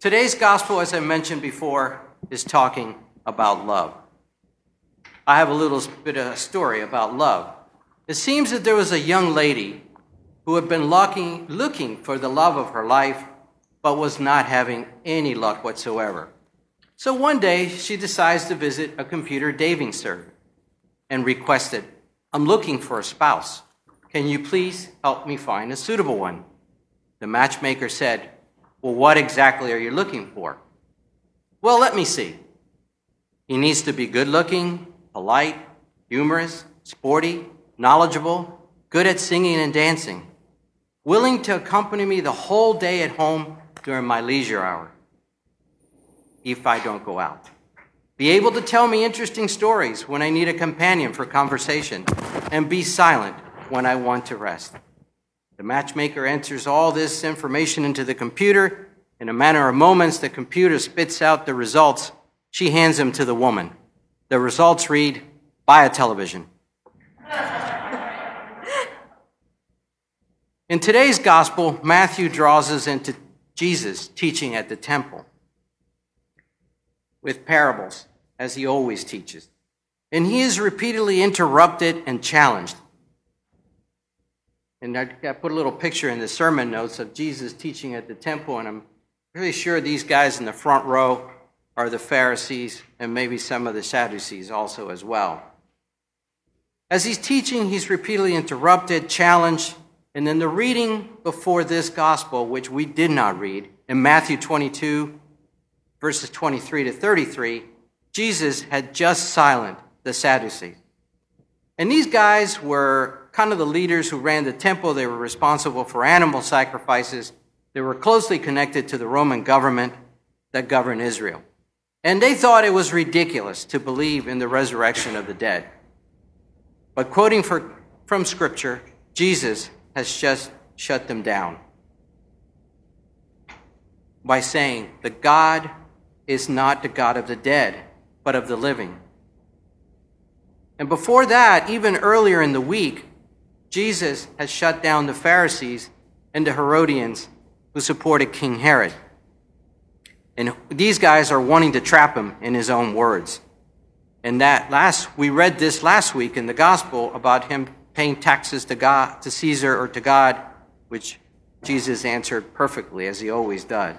Today's gospel, as I mentioned before, is talking about love. I have a little bit of a story about love. It seems that there was a young lady who had been looking, looking for the love of her life, but was not having any luck whatsoever. So one day, she decides to visit a computer dating service and requested, I'm looking for a spouse. Can you please help me find a suitable one? The matchmaker said, Well, what exactly are you looking for? Well, let me see. He needs to be good looking, polite, humorous, sporty, knowledgeable, good at singing and dancing, willing to accompany me the whole day at home during my leisure hour, if I don't go out. Be able to tell me interesting stories when I need a companion for conversation, and be silent when I want to rest. The matchmaker enters all this information into the computer. In a matter of moments, the computer spits out the results. She hands them to the woman. The results read, buy a television. In today's gospel, Matthew draws us into Jesus teaching at the temple with parables, as he always teaches. And he is repeatedly interrupted and challenged. And I, put a little picture in the sermon notes of Jesus teaching at the temple, and I'm pretty sure these guys in the front row are the Pharisees and maybe some of the Sadducees also as well. As he's teaching, he's repeatedly interrupted, challenged, and then the reading before this gospel, which we did not read, in Matthew 22, verses 23 to 33, Jesus had just silenced the Sadducees. And these guys were kind of the leaders who ran the temple. They were responsible for animal sacrifices. They were closely connected to the Roman government that governed Israel. And they thought it was ridiculous to believe in the resurrection of the dead. But quoting for, from Scripture, Jesus has just shut them down by saying, The God is not the God of the dead, but of the living. And before that, even earlier in the week, Jesus has shut down the Pharisees and the Herodians who supported King Herod. And these guys are wanting to trap him in his own words. And that last we read this last week in the gospel about him paying taxes to God, to Caesar or to God, which Jesus answered perfectly, as he always does.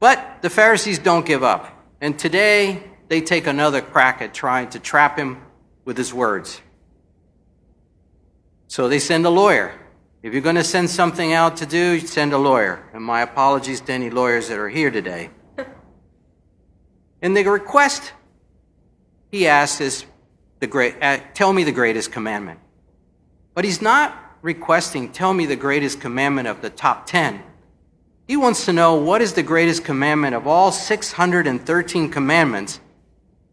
But the Pharisees don't give up. And today, they take another crack at trying to trap him with his words. So they send a lawyer. If you're going to send something out to do, send a lawyer. And my apologies to any lawyers that are here today. and the request he asks is the great, uh, tell me the greatest commandment. But he's not requesting, tell me the greatest commandment of the top 10. He wants to know what is the greatest commandment of all 613 commandments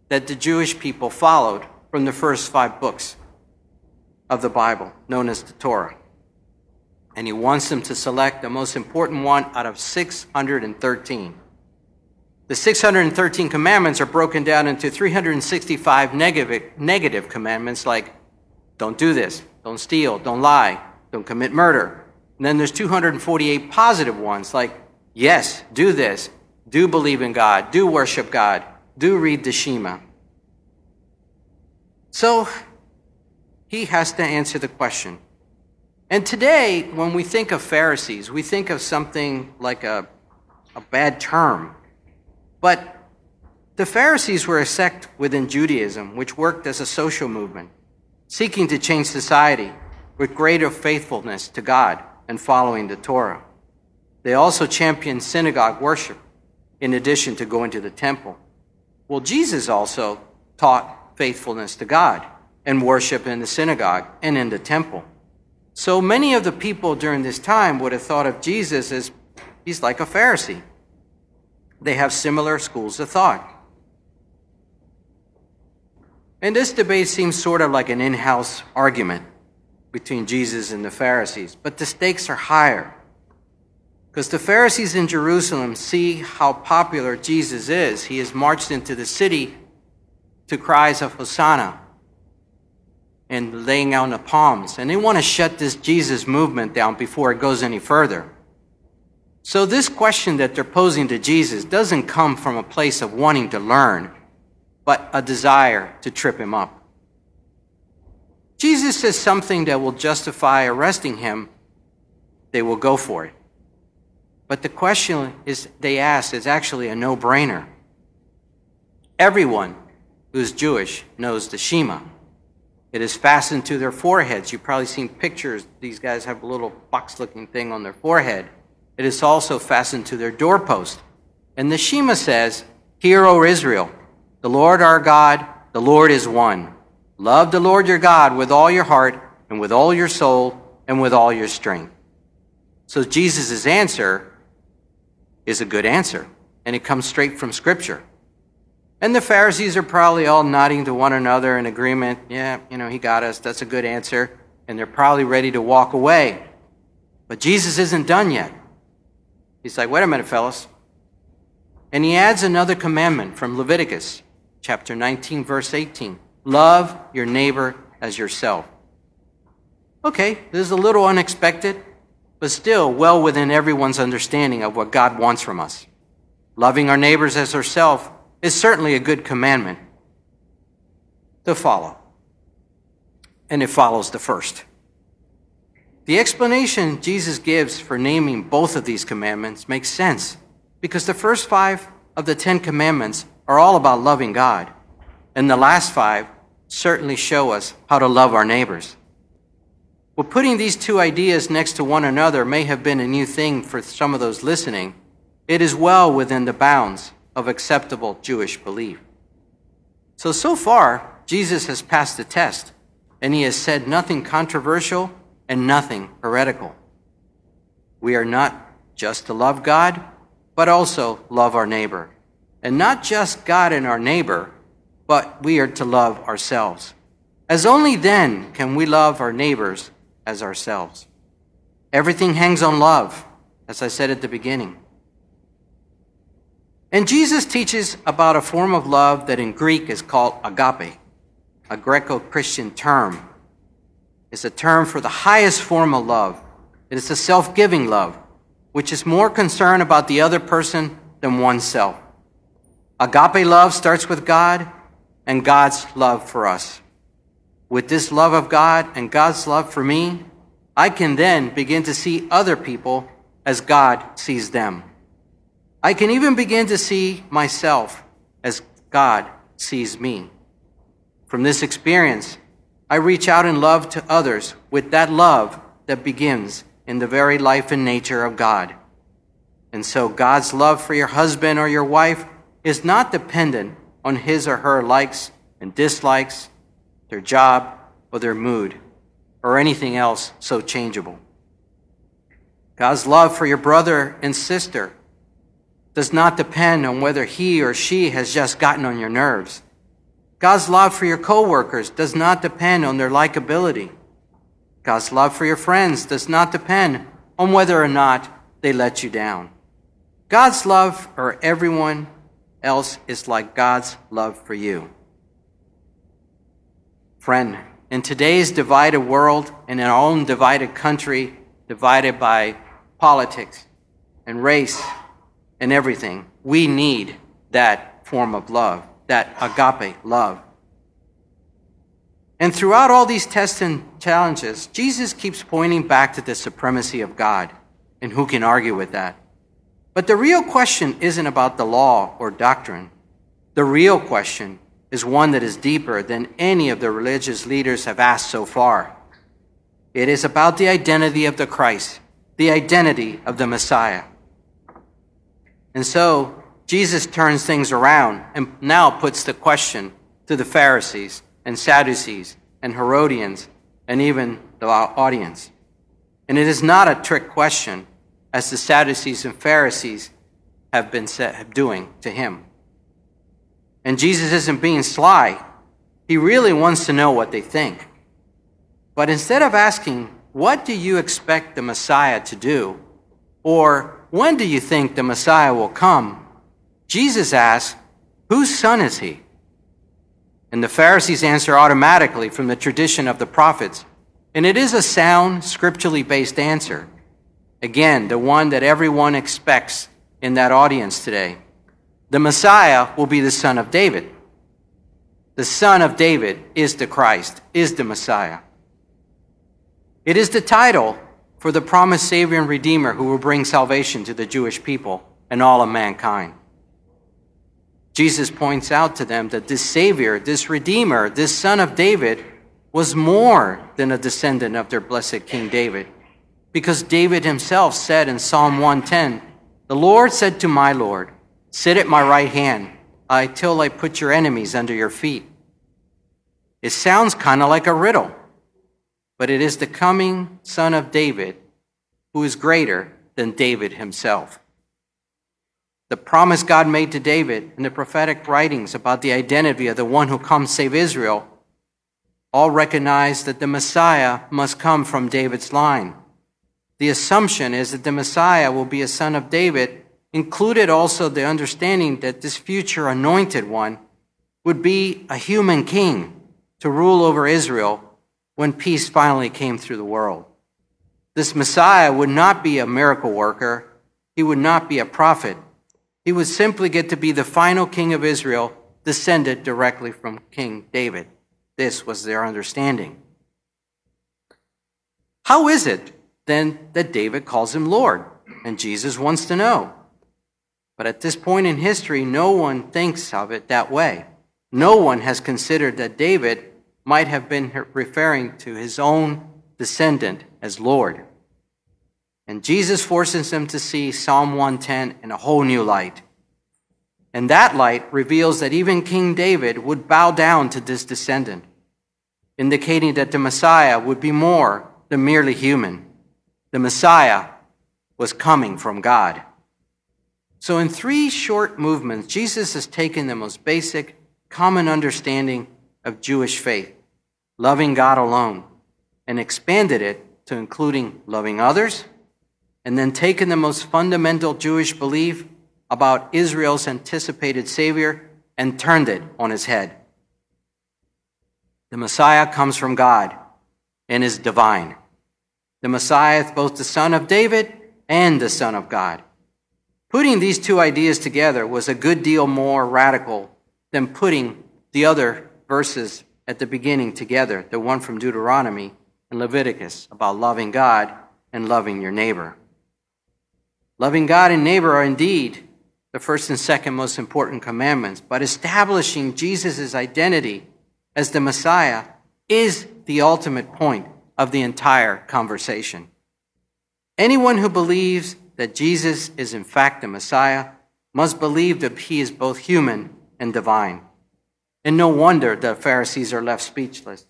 that the Jewish people followed from the first five books of the Bible, known as the Torah. And he wants them to select the most important one out of 613. The 613 commandments are broken down into 365 negative, negative commandments like don't do this, don't steal, don't lie, don't commit murder. And then there's 248 positive ones like yes, do this, do believe in God, do worship God, do read the Shema. So he has to answer the question. And today, when we think of Pharisees, we think of something like a, a bad term but the Pharisees were a sect within Judaism which worked as a social movement, seeking to change society with greater faithfulness to God and following the Torah. They also championed synagogue worship in addition to going to the temple. Well, Jesus also taught faithfulness to God and worship in the synagogue and in the temple. So many of the people during this time would have thought of Jesus as he's like a Pharisee. They have similar schools of thought. And this debate seems sort of like an in house argument between Jesus and the Pharisees, but the stakes are higher. Because the Pharisees in Jerusalem see how popular Jesus is. He has marched into the city to cries of Hosanna and laying out the palms. And they want to shut this Jesus movement down before it goes any further. So, this question that they're posing to Jesus doesn't come from a place of wanting to learn, but a desire to trip him up. Jesus says something that will justify arresting him, they will go for it. But the question is they ask is actually a no-brainer. Everyone who's Jewish knows the Shema. It is fastened to their foreheads. You've probably seen pictures. These guys have a little box-looking thing on their forehead. It is also fastened to their doorpost. And the Shema says, Hear, O Israel, the Lord our God, the Lord is one. Love the Lord your God with all your heart and with all your soul and with all your strength. So Jesus' answer is a good answer, and it comes straight from Scripture. And the Pharisees are probably all nodding to one another in agreement. Yeah, you know, he got us. That's a good answer. And they're probably ready to walk away. But Jesus isn't done yet. He's like, wait a minute, fellas. And he adds another commandment from Leviticus chapter 19, verse 18. Love your neighbor as yourself. Okay, this is a little unexpected, but still well within everyone's understanding of what God wants from us. Loving our neighbors as ourselves is certainly a good commandment to follow. And it follows the first. The explanation Jesus gives for naming both of these commandments makes sense because the first five of the Ten Commandments are all about loving God. And the last five certainly show us how to love our neighbors. Well, putting these two ideas next to one another may have been a new thing for some of those listening. It is well within the bounds of acceptable Jewish belief. So, so far, Jesus has passed the test, and he has said nothing controversial and nothing heretical. We are not just to love God, but also love our neighbor. And not just God and our neighbor, but we are to love ourselves. As only then can we love our neighbors as ourselves. Everything hangs on love, as I said at the beginning. And Jesus teaches about a form of love that in Greek is called agape, a Greco Christian term. It's a term for the highest form of love. It is a self giving love, which is more concerned about the other person than oneself. Agape love starts with God and God's love for us. With this love of God and God's love for me, I can then begin to see other people as God sees them. I can even begin to see myself as God sees me. From this experience, I reach out in love to others with that love that begins in the very life and nature of God. And so God's love for your husband or your wife is not dependent on his or her likes and dislikes, their job, or their mood, or anything else so changeable. God's love for your brother and sister does not depend on whether he or she has just gotten on your nerves. God's love for your coworkers does not depend on their likability. God's love for your friends does not depend on whether or not they let you down. God's love for everyone else is like God's love for you. Friend, in today's divided world and in our own divided country, divided by politics and race and everything, we need that form of love, that agape love. And throughout all these tests and challenges, Jesus keeps pointing back to the supremacy of God. And who can argue with that? But the real question isn't about the law or doctrine. The real question is one that is deeper than any of the religious leaders have asked so far. It is about the identity of the Christ, the identity of the Messiah. And so Jesus turns things around and now puts the question to the Pharisees and Sadducees and Herodians and even the audience. And it is not a trick question as the Sadducees and Pharisees have been doing to him. And Jesus isn't being sly. He really wants to know what they think. But instead of asking, What do you expect the Messiah to do? or When do you think the Messiah will come? Jesus asks, Whose son is he? And the Pharisees answer automatically from the tradition of the prophets. And it is a sound, scripturally based answer. Again, the one that everyone expects in that audience today. The Messiah will be the son of David. The son of David is the Christ, is the Messiah. It is the title for the promised Savior and Redeemer who will bring salvation to the Jewish people and all of mankind. Jesus points out to them that this Savior, this Redeemer, this Son of David, was more than a descendant of their blessed King David. Because David himself said in Psalm 110, The Lord said to my Lord, Sit at my right hand until I put your enemies under your feet. It sounds kind of like a riddle, but it is the coming Son of David who is greater than David himself. The promise God made to David in the prophetic writings about the identity of the one who comes to save Israel all recognize that the Messiah must come from David's line. The assumption is that the Messiah will be a son of David, included also the understanding that this future anointed one would be a human king to rule over Israel when peace finally came through the world. This Messiah would not be a miracle worker, he would not be a prophet. He would simply get to be the final king of Israel, descended directly from King David. This was their understanding. How is it then that David calls him Lord? And Jesus wants to know. But at this point in history, no one thinks of it that way. No one has considered that David might have been referring to his own descendant as Lord. And Jesus forces them to see Psalm 110 in a whole new light. And that light reveals that even King David would bow down to this descendant, indicating that the Messiah would be more than merely human. The Messiah was coming from God. So, in three short movements, Jesus has taken the most basic, common understanding of Jewish faith, loving God alone, and expanded it to including loving others, and then taken the most fundamental Jewish belief about Israel's anticipated Savior and turned it on his head. The Messiah comes from God and is divine. The Messiah is both the Son of David and the Son of God. Putting these two ideas together was a good deal more radical than putting the other verses at the beginning together, the one from Deuteronomy and Leviticus about loving God and loving your neighbor. Loving God and neighbor are indeed the first and second most important commandments, but establishing Jesus' identity as the Messiah is the ultimate point of the entire conversation. Anyone who believes that Jesus is in fact the Messiah must believe that he is both human and divine. And no wonder the Pharisees are left speechless.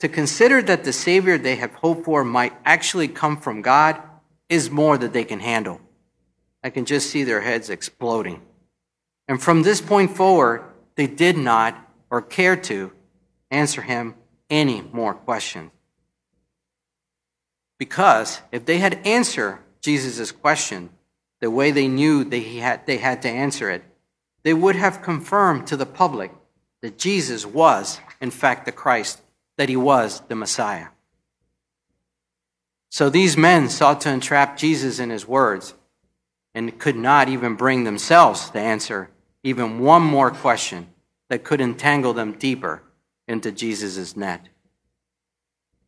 To consider that the Savior they have hoped for might actually come from God is more than they can handle. I can just see their heads exploding. And from this point forward, they did not or cared to answer him any more questions. Because if they had answered Jesus' question the way they knew they had, they had to answer it, they would have confirmed to the public that Jesus was, in fact, the Christ, that he was the Messiah. So these men sought to entrap Jesus in his words and could not even bring themselves to answer even one more question that could entangle them deeper into Jesus' net.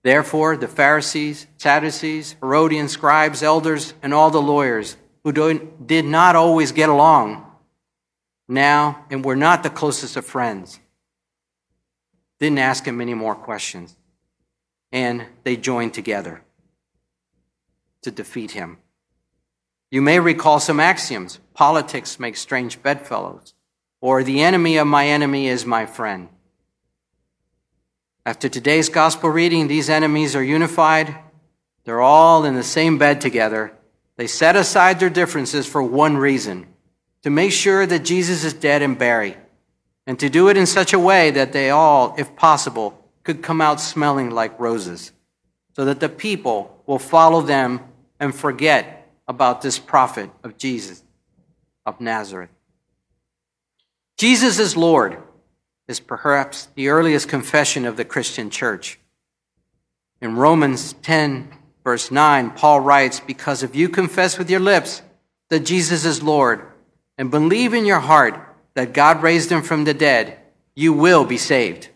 Therefore, the Pharisees, Sadducees, Herodian scribes, elders, and all the lawyers who did not always get along now and were not the closest of friends didn't ask him any more questions. And they joined together to defeat him. You may recall some axioms politics makes strange bedfellows, or the enemy of my enemy is my friend. After today's gospel reading, these enemies are unified. They're all in the same bed together. They set aside their differences for one reason to make sure that Jesus is dead and buried and to do it in such a way that they all, if possible, could come out smelling like roses, so that the people will follow them and forget about this prophet of Jesus of Nazareth. Jesus is Lord is perhaps the earliest confession of the Christian church. In Romans 10, verse 9, Paul writes, Because if you confess with your lips that Jesus is Lord and believe in your heart that God raised him from the dead, you will be saved.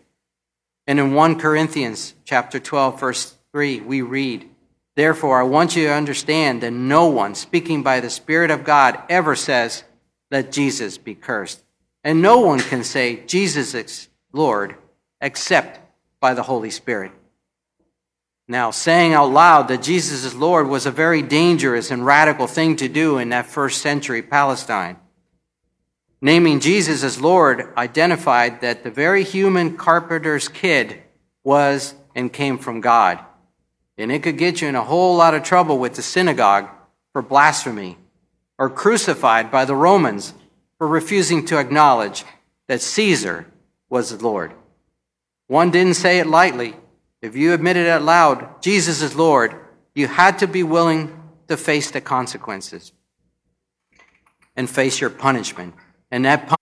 And in 1 Corinthians chapter 12 verse 3 we read, Therefore I want you to understand that no one speaking by the spirit of God ever says let Jesus be cursed. And no one can say Jesus is Lord except by the Holy Spirit. Now, saying out loud that Jesus is Lord was a very dangerous and radical thing to do in that first century Palestine. Naming Jesus as Lord identified that the very human carpenter's kid was and came from God. And it could get you in a whole lot of trouble with the synagogue for blasphemy or crucified by the Romans for refusing to acknowledge that Caesar was the Lord. One didn't say it lightly. If you admitted it loud, Jesus is Lord, you had to be willing to face the consequences and face your punishment. And that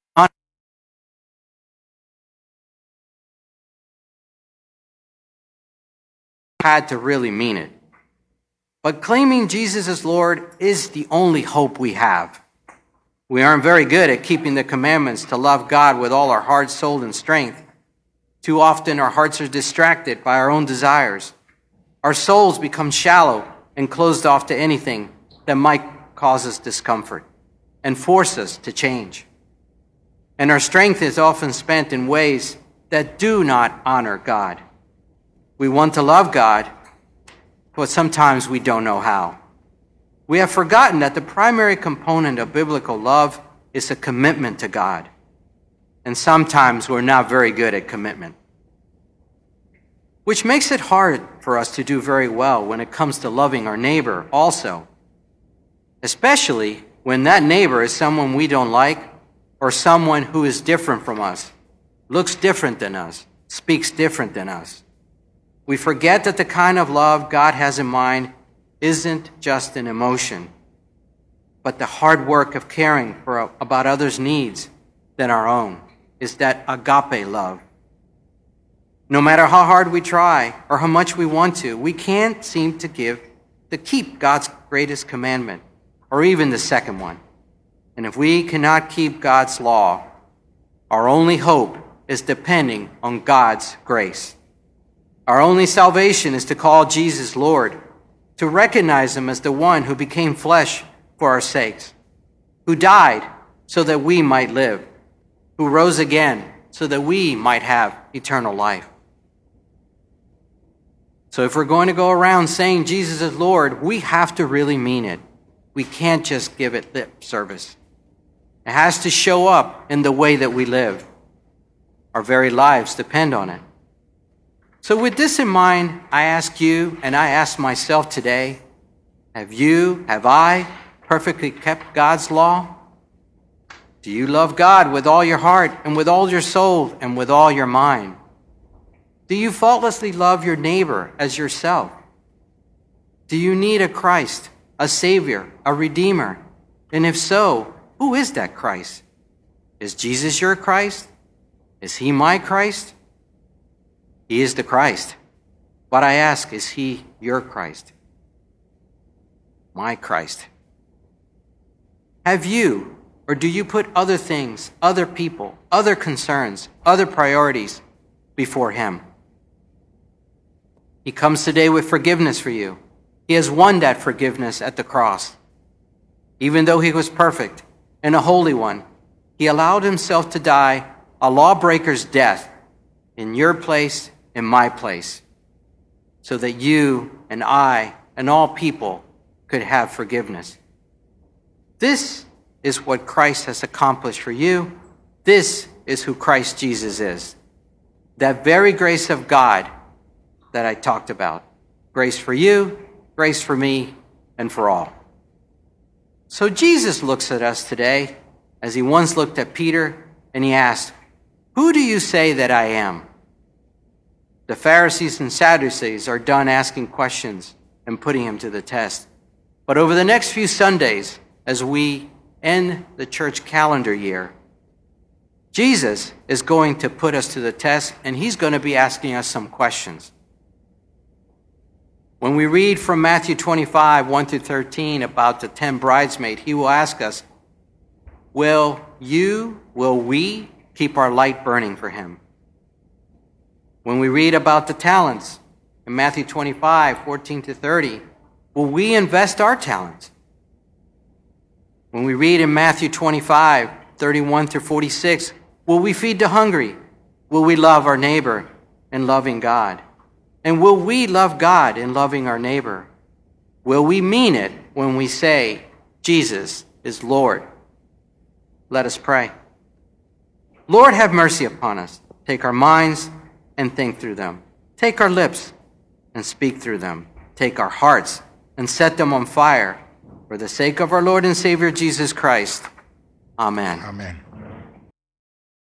had to really mean it. But claiming Jesus as Lord is the only hope we have. We aren't very good at keeping the commandments to love God with all our heart, soul, and strength. Too often our hearts are distracted by our own desires. Our souls become shallow and closed off to anything that might cause us discomfort and force us to change. And our strength is often spent in ways that do not honor God. We want to love God, but sometimes we don't know how. We have forgotten that the primary component of biblical love is a commitment to God. And sometimes we're not very good at commitment, which makes it hard for us to do very well when it comes to loving our neighbor, also, especially when that neighbor is someone we don't like or someone who is different from us, looks different than us, speaks different than us. We forget that the kind of love God has in mind isn't just an emotion, but the hard work of caring for, about others' needs than our own is that agape love. No matter how hard we try or how much we want to, we can't seem to give to keep God's greatest commandment or even the second one. And if we cannot keep God's law, our only hope is depending on God's grace. Our only salvation is to call Jesus Lord, to recognize him as the one who became flesh for our sakes, who died so that we might live, who rose again so that we might have eternal life. So if we're going to go around saying Jesus is Lord, we have to really mean it. We can't just give it lip service. It has to show up in the way that we live. Our very lives depend on it. So, with this in mind, I ask you and I ask myself today have you, have I perfectly kept God's law? Do you love God with all your heart and with all your soul and with all your mind? Do you faultlessly love your neighbor as yourself? Do you need a Christ, a Savior, a Redeemer? And if so, who is that Christ? Is Jesus your Christ? Is he my Christ? He is the Christ. But I ask, is he your Christ? My Christ. Have you, or do you put other things, other people, other concerns, other priorities before him? He comes today with forgiveness for you. He has won that forgiveness at the cross. Even though he was perfect and a holy one, he allowed himself to die a lawbreaker's death in your place in my place so that you and I and all people could have forgiveness. This is what Christ has accomplished for you. This is who Christ Jesus is. That very grace of God that I talked about. Grace for you, grace for me, and for all. So Jesus looks at us today as he once looked at Peter and he asked, Who do you say that I am? The Pharisees and Sadducees are done asking questions and putting him to the test. But over the next few Sundays, as we end the church calendar year, Jesus is going to put us to the test and he's going to be asking us some questions. When we read from Matthew 25, 1 through 13, about the 10 bridesmaids, he will ask us, Will you, will we keep our light burning for him? When we read about the talents in Matthew 25, 14 to 30, will we invest our talents? When we read in Matthew 25, 31 through 46, will we feed the hungry? Will we love our neighbor and loving God? And will we love God in loving our neighbor? Will we mean it when we say, Jesus is Lord? Let us pray. Lord, have mercy upon us. Take our minds and think through them. Take our lips and speak through them. Take our hearts and set them on fire for the sake of our Lord and Savior Jesus Christ. Amen. Amen.